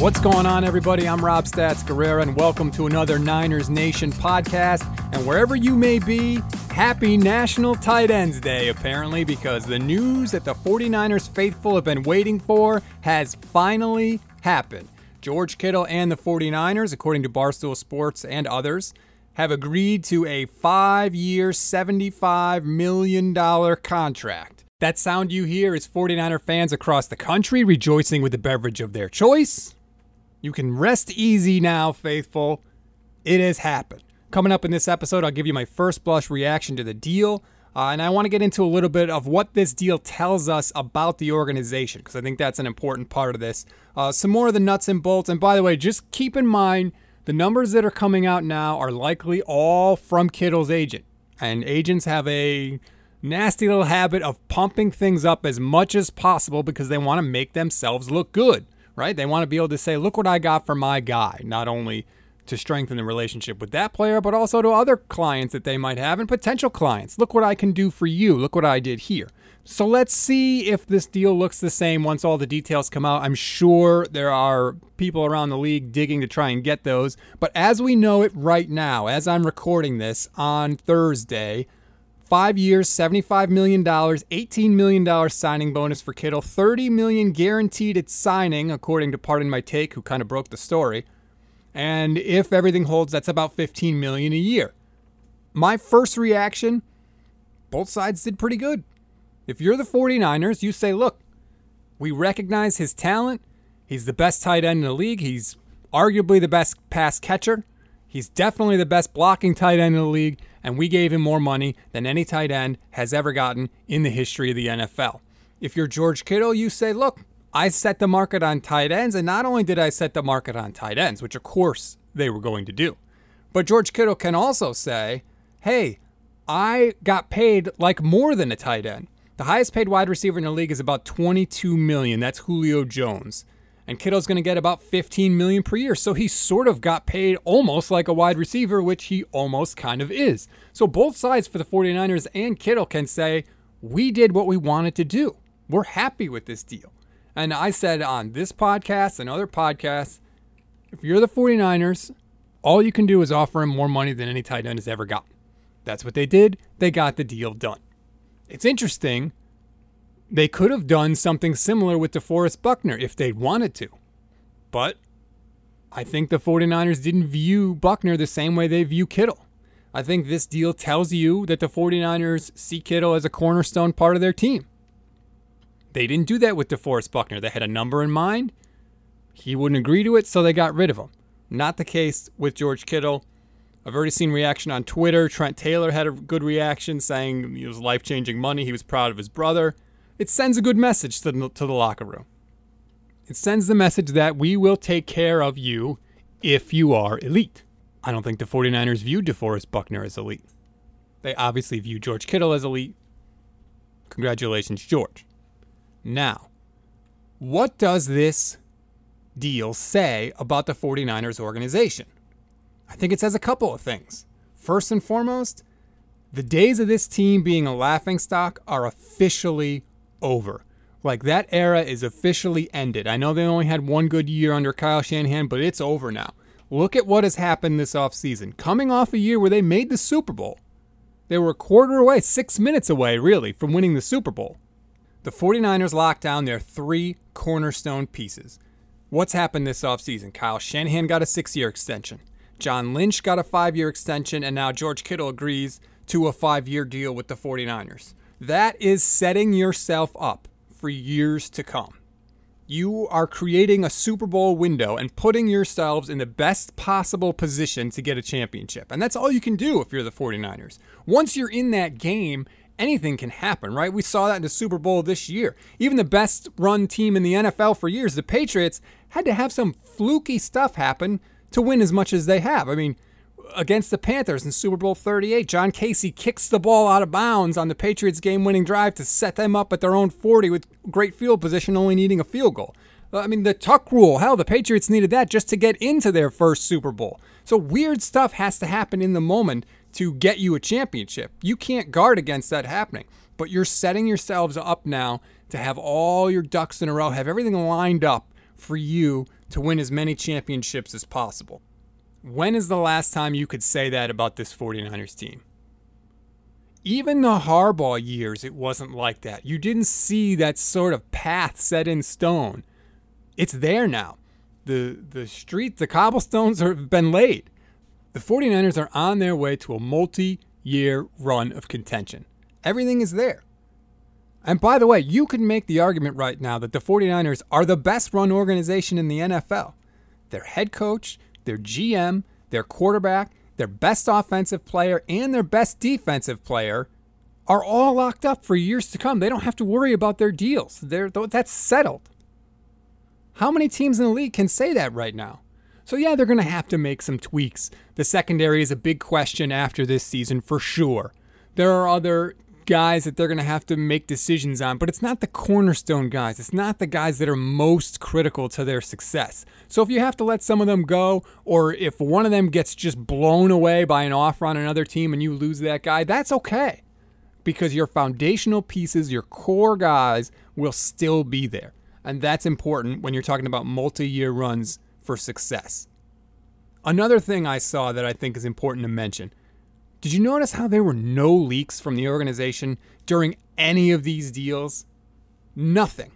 What's going on, everybody? I'm Rob Stats Guerrera, and welcome to another Niners Nation podcast. And wherever you may be, happy National Tight Ends Day, apparently, because the news that the 49ers faithful have been waiting for has finally happened. George Kittle and the 49ers, according to Barstool Sports and others, have agreed to a five year, $75 million contract. That sound you hear is 49er fans across the country rejoicing with the beverage of their choice. You can rest easy now, faithful. It has happened. Coming up in this episode, I'll give you my first blush reaction to the deal. Uh, and I want to get into a little bit of what this deal tells us about the organization, because I think that's an important part of this. Uh, some more of the nuts and bolts. And by the way, just keep in mind the numbers that are coming out now are likely all from Kittle's agent. And agents have a nasty little habit of pumping things up as much as possible because they want to make themselves look good right? They want to be able to say, look what I got for my guy, not only to strengthen the relationship with that player, but also to other clients that they might have and potential clients. Look what I can do for you. Look what I did here. So let's see if this deal looks the same once all the details come out. I'm sure there are people around the league digging to try and get those. But as we know it right now, as I'm recording this on Thursday, Five years, $75 million, $18 million signing bonus for Kittle, 30 million guaranteed at signing, according to Pardon My Take, who kind of broke the story. And if everything holds, that's about 15 million a year. My first reaction, both sides did pretty good. If you're the 49ers, you say, look, we recognize his talent. He's the best tight end in the league. He's arguably the best pass catcher. He's definitely the best blocking tight end in the league and we gave him more money than any tight end has ever gotten in the history of the NFL. If you're George Kittle, you say, look, I set the market on tight ends, and not only did I set the market on tight ends, which of course they were going to do, but George Kittle can also say, hey, I got paid like more than a tight end. The highest paid wide receiver in the league is about 22 million. That's Julio Jones and Kittle's going to get about 15 million per year. So he sort of got paid almost like a wide receiver, which he almost kind of is. So both sides for the 49ers and Kittle can say, "We did what we wanted to do. We're happy with this deal." And I said on this podcast and other podcasts, if you're the 49ers, all you can do is offer him more money than any tight end has ever gotten. That's what they did. They got the deal done. It's interesting they could have done something similar with DeForest Buckner if they'd wanted to. But I think the 49ers didn't view Buckner the same way they view Kittle. I think this deal tells you that the 49ers see Kittle as a cornerstone part of their team. They didn't do that with DeForest Buckner. They had a number in mind. He wouldn't agree to it, so they got rid of him. Not the case with George Kittle. I've already seen reaction on Twitter. Trent Taylor had a good reaction saying it was life changing money. He was proud of his brother it sends a good message to the, to the locker room. It sends the message that we will take care of you if you are elite. I don't think the 49ers view DeForest Buckner as elite. They obviously view George Kittle as elite. Congratulations, George. Now, what does this deal say about the 49ers organization? I think it says a couple of things. First and foremost, the days of this team being a laughingstock are officially over. Like that era is officially ended. I know they only had one good year under Kyle Shanahan, but it's over now. Look at what has happened this offseason. Coming off a year where they made the Super Bowl. They were a quarter away, six minutes away, really, from winning the Super Bowl. The 49ers locked down their three cornerstone pieces. What's happened this offseason? Kyle Shanahan got a six year extension. John Lynch got a five year extension, and now George Kittle agrees to a five year deal with the 49ers. That is setting yourself up for years to come. You are creating a Super Bowl window and putting yourselves in the best possible position to get a championship. And that's all you can do if you're the 49ers. Once you're in that game, anything can happen, right? We saw that in the Super Bowl this year. Even the best run team in the NFL for years, the Patriots, had to have some fluky stuff happen to win as much as they have. I mean, against the Panthers in Super Bowl 38. John Kasay kicks the ball out of bounds on the Patriots game winning drive to set them up at their own 40 with great field position, only needing a field goal. I mean, the tuck rule, hell, the Patriots needed that just to get into their first Super Bowl. So weird stuff has to happen in the moment to get you a championship. You can't guard against that happening, but you're setting yourselves up now to have all your ducks in a row, have everything lined up for you to win as many championships as possible. When is the last time you could say that about this 49ers team? Even the Harbaugh years, it wasn't like that. You didn't see that sort of path set in stone. It's there now. The, the street, the cobblestones have been laid. The 49ers are on their way to a multi year run of contention. Everything is there. And by the way, you could make the argument right now that the 49ers are the best run organization in the NFL. Their head coach, their GM, their quarterback, their best offensive player, and their best defensive player are all locked up for years to come. They don't have to worry about their deals. They're, that's settled. How many teams in the league can say that right now? So, yeah, they're going to have to make some tweaks. The secondary is a big question after this season for sure. There are other guys that they're going to have to make decisions on, but it's not the cornerstone guys. It's not the guys that are most critical to their success. So if you have to let some of them go, or if one of them gets just blown away by an offer on another team and you lose that guy, that's okay. Because your foundational pieces, your core guys, will still be there. And that's important when you're talking about multi year runs for success. Another thing I saw that I think is important to mention did you notice how there were no leaks from the organization during any of these deals? Nothing.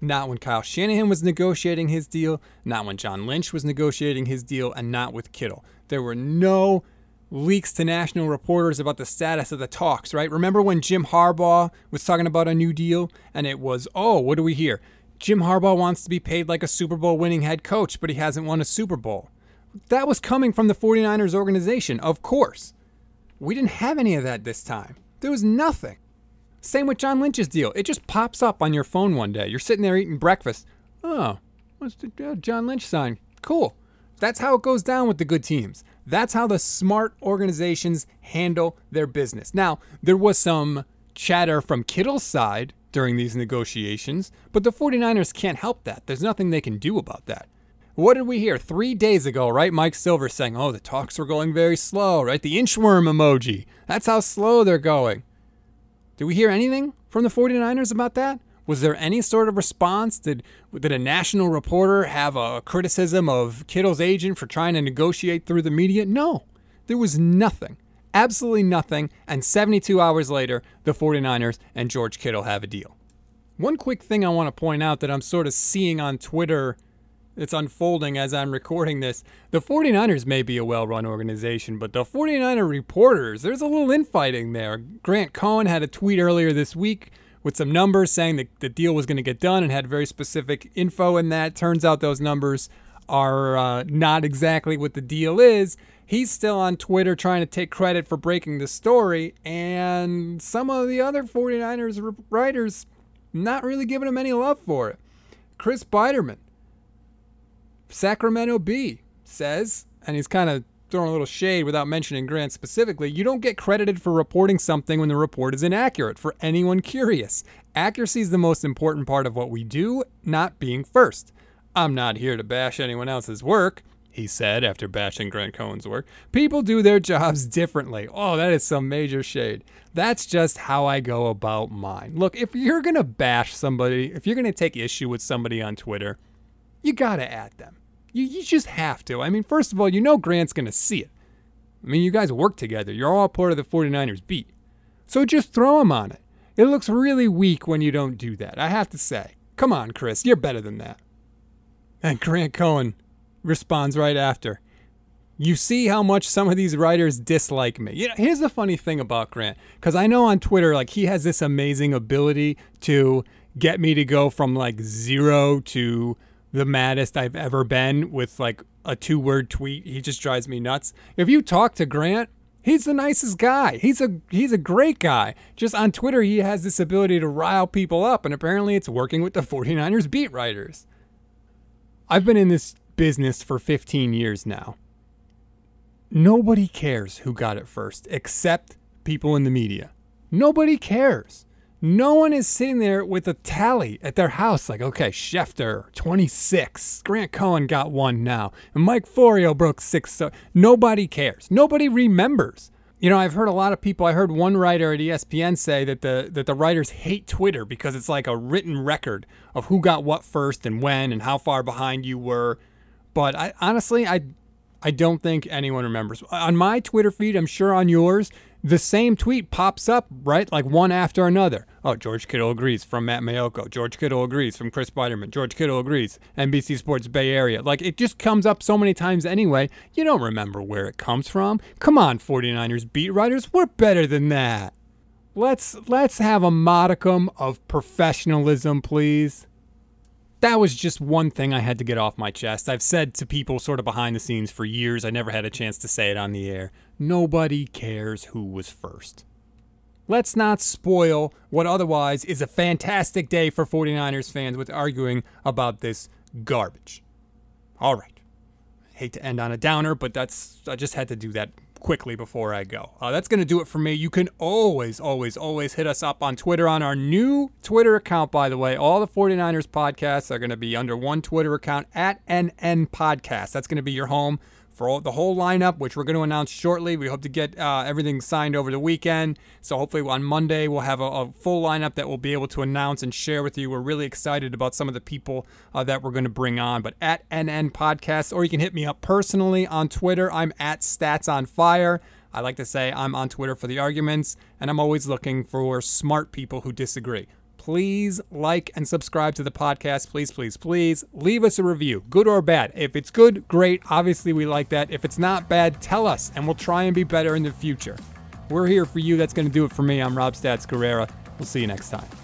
Not when Kyle Shanahan was negotiating his deal, not when John Lynch was negotiating his deal, and not with Kittle. There were no leaks to national reporters about the status of the talks, right? Remember when Jim Harbaugh was talking about a new deal and it was, oh, what do we hear? Jim Harbaugh wants to be paid like a Super Bowl winning head coach, but he hasn't won a Super Bowl. That was coming from the 49ers organization, of course. We didn't have any of that this time. There was nothing. Same with John Lynch's deal. It just pops up on your phone one day. You're sitting there eating breakfast. Oh, what's the John Lynch sign? Cool. That's how it goes down with the good teams. That's how the smart organizations handle their business. Now, there was some chatter from Kittle's side during these negotiations, but the 49ers can't help that. There's nothing they can do about that. What did we hear three days ago, right? Mike Silver saying, oh, the talks were going very slow, right? The inchworm emoji. That's how slow they're going. Did we hear anything from the 49ers about that? Was there any sort of response? Did, did a national reporter have a criticism of Kittle's agent for trying to negotiate through the media? No, there was nothing. Absolutely nothing. And 72 hours later, the 49ers and George Kittle have a deal. One quick thing I want to point out that I'm sort of seeing on Twitter it's unfolding as I'm recording this. The 49ers may be a well run organization, but the 49er reporters, there's a little infighting there. Grant Cohn had a tweet earlier this week with some numbers saying that the deal was going to get done and had very specific info in that. Turns out those numbers are uh, not exactly what the deal is. He's still on Twitter trying to take credit for breaking the story, and some of the other 49ers writers not really giving him any love for it. Chris Biderman Sacramento Bee says, and he's kind of throwing a little shade without mentioning Grant specifically, you don't get credited for reporting something when the report is inaccurate for anyone curious. Accuracy is the most important part of what we do, not being first. I'm not here to bash anyone else's work, he said after bashing Grant Cohn's work. People do their jobs differently. Oh, that is some major shade. That's just how I go about mine. Look, if you're going to bash somebody, if you're going to take issue with somebody on Twitter, you got to add them. You, you just have to. I mean, first of all, you know Grant's going to see it. I mean, you guys work together. You're all part of the 49ers beat. So just throw him on it. It looks really weak when you don't do that, I have to say. Come on, Chris, you're better than that. And Grant Cohn responds right after. You see how much some of these writers dislike me. You know, here's the funny thing about Grant, because I know on Twitter, like he has this amazing ability to get me to go from like zero to the maddest I've ever been with like a two word tweet. He just drives me nuts. If you talk to Grant, he's the nicest guy. He's a he's a great guy. Just on Twitter he has this ability to rile people up and apparently it's working with the 49ers beat writers. I've been in this business for 15 years now. Nobody cares who got it first except people in the media. Nobody cares. No one is sitting there with a tally at their house like, okay, Schefter, 26. Grant Cohn got one now. And Mike Florio broke six. So nobody cares. Nobody remembers. You know, I've heard a lot of people. I heard one writer at ESPN say that the that the writers hate Twitter because it's like a written record of who got what first and when and how far behind you were. But I honestly, I I don't think anyone remembers. On my Twitter feed, I'm sure on yours, the same tweet pops up, right? Like one after another. Oh, George Kittle agrees from Matt Maiocco. George Kittle agrees from Chris Spiderman. George Kittle agrees. NBC Sports Bay Area. Like it just comes up so many times anyway, you don't remember where it comes from. Come on, 49ers beat writers, we're better than that. Let's let's have a modicum of professionalism, please that was just one thing I had to get off my chest. I've said to people sort of behind the scenes for years, I never had a chance to say it on the air. Nobody cares who was first. Let's not spoil what otherwise is a fantastic day for 49ers fans with arguing about this garbage. All right. Hate to end on a downer, but that's I just had to do that quickly before I go. Uh, that's going to do it for me. You can always, always, always hit us up on Twitter on our new Twitter account, by the way. All the 49ers podcasts are going to be under one Twitter account at NN Podcast. That's going to be your home for all, the whole lineup, which we're going to announce shortly. We hope to get uh, everything signed over the weekend. So hopefully on Monday we'll have a, a, full lineup that we'll be able to announce and share with you. We're really excited about some of the people uh, that we're going to bring on. But at NN Podcast, or you can hit me up personally on Twitter. I'm at Stats on Fire. I like to say I'm on Twitter for the arguments, and I'm always looking for smart people who disagree please like and subscribe to the podcast. Please, please, please leave us a review, good or bad. If it's good, great. Obviously, we like that. If it's not bad, tell us, and we'll try and be better in the future. We're here for you. That's going to do it for me. I'm Rob Stats Guerrera. We'll see you next time.